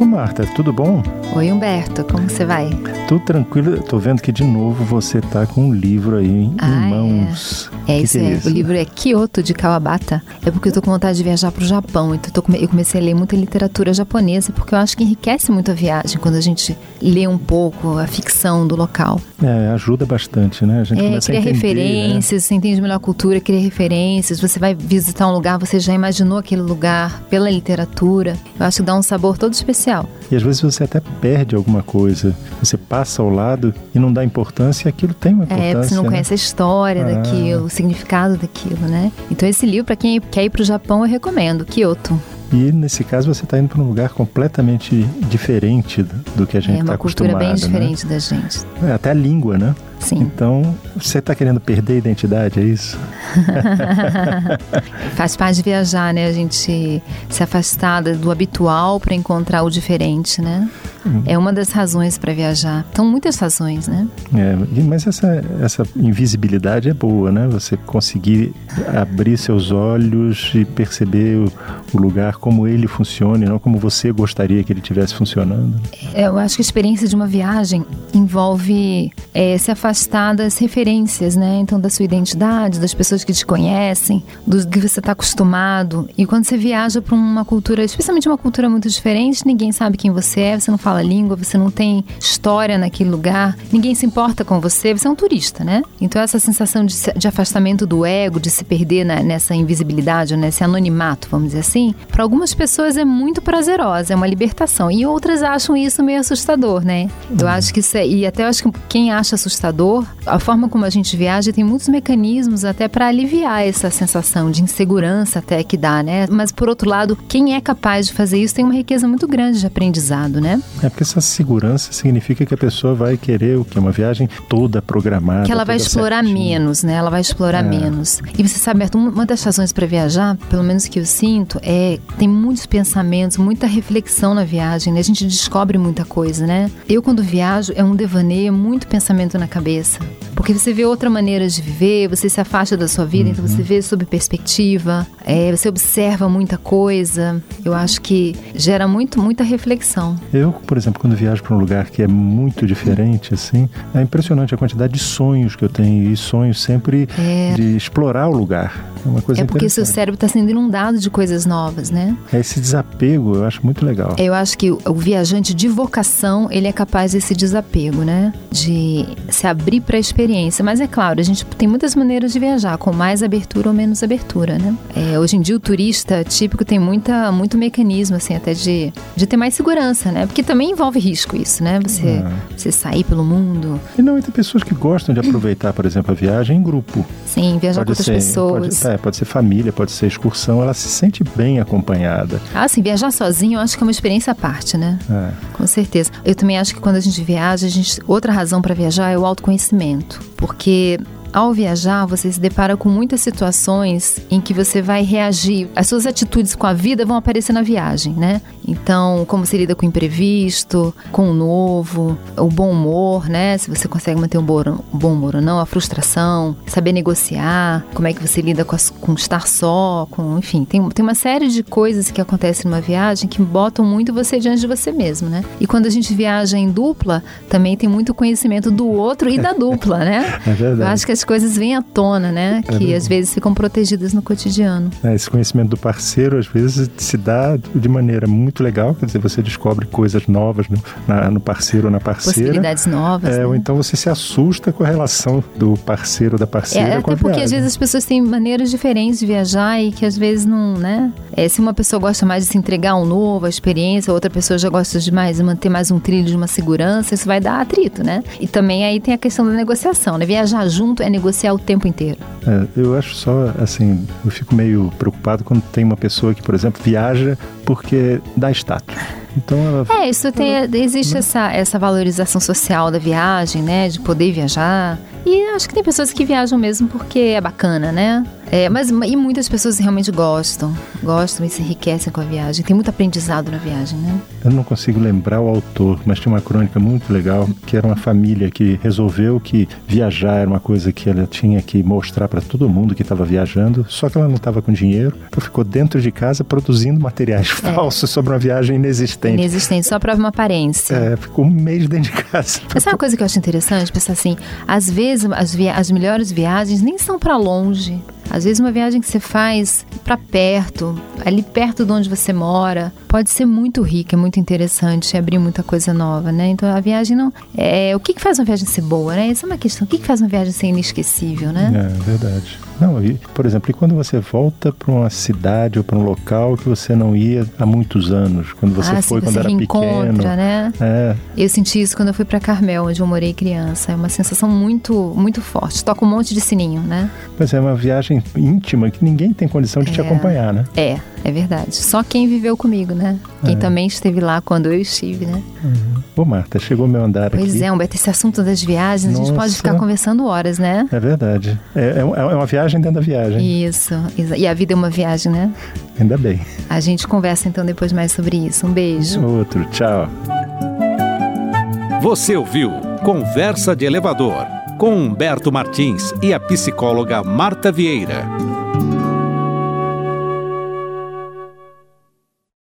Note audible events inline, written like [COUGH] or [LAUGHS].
Ô Marta, tudo bom? Oi Humberto, como você vai? Tudo tranquilo. Tô vendo que de novo você tá com um livro aí em ah, mãos. É, é isso, é, isso. O livro é Kyoto de Kawabata. É porque eu tô com vontade de viajar pro Japão. Então eu, eu comecei a ler muita literatura japonesa, porque eu acho que enriquece muito a viagem quando a gente lê um pouco a ficção do local. É, ajuda bastante, né? A gente é, começa cria a entender, né? referências, né? você entende melhor a cultura, cria referências. Você vai visitar um lugar, você já imaginou aquele lugar pela literatura. Eu acho que dá um sabor todo especial. E às vezes você até perde alguma coisa. Você passa ao lado e não dá importância e aquilo tem uma importância. É, você não né? conhece a história ah. daquilo, o significado daquilo, né? Então esse livro, para quem quer ir para o Japão, eu recomendo, Kyoto. E nesse caso você está indo para um lugar completamente diferente do que a gente está acostumado. É uma cultura bem né? diferente né? da gente. É, até a língua, né? Sim. Então, você está querendo perder a identidade, é isso? [LAUGHS] Faz parte de viajar, né? A gente se afastar do habitual para encontrar o diferente, né? Hum. É uma das razões para viajar. São muitas razões, né? É, mas essa, essa invisibilidade é boa, né? Você conseguir abrir seus olhos e perceber o, o lugar como ele funciona e não como você gostaria que ele estivesse funcionando. É, eu acho que a experiência de uma viagem envolve é, se afastar das referências, né? Então, da sua identidade, das pessoas que te conhecem, do que você está acostumado. E quando você viaja para uma cultura, especialmente uma cultura muito diferente, ninguém sabe quem você é, você não fala língua, você não tem história naquele lugar, ninguém se importa com você, você é um turista, né? Então, essa sensação de, de afastamento do ego, de se perder na, nessa invisibilidade, nesse anonimato, vamos dizer assim, para algumas pessoas é muito prazerosa, é uma libertação. E outras acham isso meio assustador, né? Eu uhum. acho que isso é. E até eu acho que quem acha assustador, a forma como a gente viaja tem muitos mecanismos até para aliviar essa sensação de insegurança até que dá, né? Mas por outro lado, quem é capaz de fazer isso tem uma riqueza muito grande de aprendizado, né? É porque essa segurança significa que a pessoa vai querer o que? Uma viagem toda programada. Que ela vai explorar menos, né? Ela vai explorar é. menos. E você sabe, Berto, uma das razões para viajar, pelo menos que eu sinto, é tem muitos pensamentos, muita reflexão na viagem, né? A gente descobre muita coisa, né? Eu, quando viajo, é um devaneio, é muito pensamento na cabeça. Porque você vê outra maneira de viver, você se afasta da sua vida, uhum. então você uhum. vê sob perspectiva, é, você observa muita coisa. Eu acho que gera muito, muita reflexão. Eu, por exemplo, quando viajo para um lugar que é muito diferente, assim, é impressionante a quantidade de sonhos que eu tenho e sonhos sempre é. de explorar o lugar. É uma coisa É porque seu cérebro está sendo inundado de coisas novas, né? É esse desapego, eu acho muito legal. Eu acho que o viajante de vocação, ele é capaz desse desapego, né? De se abrir para a experiência. Mas é claro, a gente tem muitas maneiras de viajar, com mais abertura ou menos abertura, né? É, hoje em dia o turista típico tem muita, muito mecanismo, assim, até de, de ter mais segurança, né? Porque também envolve risco isso, né? Você, é. você sair pelo mundo. E não, e tem pessoas que gostam de aproveitar, por exemplo, a viagem em grupo. Sim, viajar pode com outras ser, pessoas. Pode, é, pode ser família, pode ser excursão, ela se sente bem acompanhada. Ah, sim, viajar sozinho eu acho que é uma experiência à parte, né? É. Com certeza. Eu também acho que quando a gente viaja, a gente, outra razão para viajar é o autoconhecimento. Porque ao viajar, você se depara com muitas situações em que você vai reagir. As suas atitudes com a vida vão aparecer na viagem, né? Então, como você lida com o imprevisto, com o novo, o bom humor, né? Se você consegue manter um bom humor ou não, a frustração, saber negociar, como é que você lida com, as, com estar só, com, enfim, tem, tem uma série de coisas que acontecem numa viagem que botam muito você diante de você mesmo, né? E quando a gente viaja em dupla, também tem muito conhecimento do outro e da dupla, né? [LAUGHS] É verdade. Eu acho que as coisas vêm à tona, né? É que às vezes ficam protegidas no cotidiano. É, esse conhecimento do parceiro, às vezes, se dá de maneira muito legal, quer dizer, você descobre coisas novas no, na, no parceiro ou na parceira. Possibilidades novas. É, né? Ou então você se assusta com a relação do parceiro ou da parceira é, a Até porque às vezes as pessoas têm maneiras diferentes de viajar e que às vezes não, né? É, se uma pessoa gosta mais de se entregar ao novo, a experiência, outra pessoa já gosta de mais manter mais um trilho de uma segurança, isso vai dar atrito, né? E também aí tem a questão da negociação, né? Viajar junto é negociar o tempo inteiro. É, eu acho só, assim, eu fico meio preocupado quando tem uma pessoa que, por exemplo, viaja porque dá status. Então ela, É, isso tem, existe essa, essa valorização social da viagem, né? De poder viajar. E acho que tem pessoas que viajam mesmo porque é bacana, né? É, mas e muitas pessoas realmente gostam, gostam e se enriquecem com a viagem. Tem muito aprendizado na viagem, né? Eu não consigo lembrar o autor, mas tinha uma crônica muito legal que era uma família que resolveu que viajar era uma coisa que ela tinha que mostrar para todo mundo que estava viajando, só que ela não estava com dinheiro, então ficou dentro de casa produzindo materiais é. falsos sobre uma viagem inexistente. Inexistente, só para uma aparência. É, ficou um mês dentro de casa. Essa é uma coisa que eu acho interessante, pensar assim, às vezes as, as melhores viagens nem são para longe. Às vezes uma viagem que você faz para perto, ali perto de onde você mora, pode ser muito rica, muito interessante, abrir muita coisa nova, né? Então a viagem não é o que, que faz uma viagem ser boa, né? Essa é uma questão. O que, que faz uma viagem ser inesquecível, né? É verdade. Não, e, por exemplo, e quando você volta para uma cidade ou para um local que você não ia há muitos anos, quando você ah, foi sim, quando você era pequeno, né? É. Eu senti isso quando eu fui para Carmel, onde eu morei criança. É uma sensação muito, muito forte. Toca um monte de sininho, né? Mas é uma viagem íntima que ninguém tem condição de é, te acompanhar, né? É, é verdade. Só quem viveu comigo, né? Quem é. também esteve lá quando eu estive, né? Uhum. Ô, Marta, chegou meu andar pois aqui. Pois é, Humberto, esse assunto das viagens, Nossa. a gente pode ficar conversando horas, né? É verdade. É, é, é uma viagem dentro da viagem. Isso. E a vida é uma viagem, né? Ainda bem. A gente conversa então depois mais sobre isso. Um beijo. Outro. Tchau. Você ouviu Conversa de Elevador com Humberto Martins e a psicóloga Marta Vieira.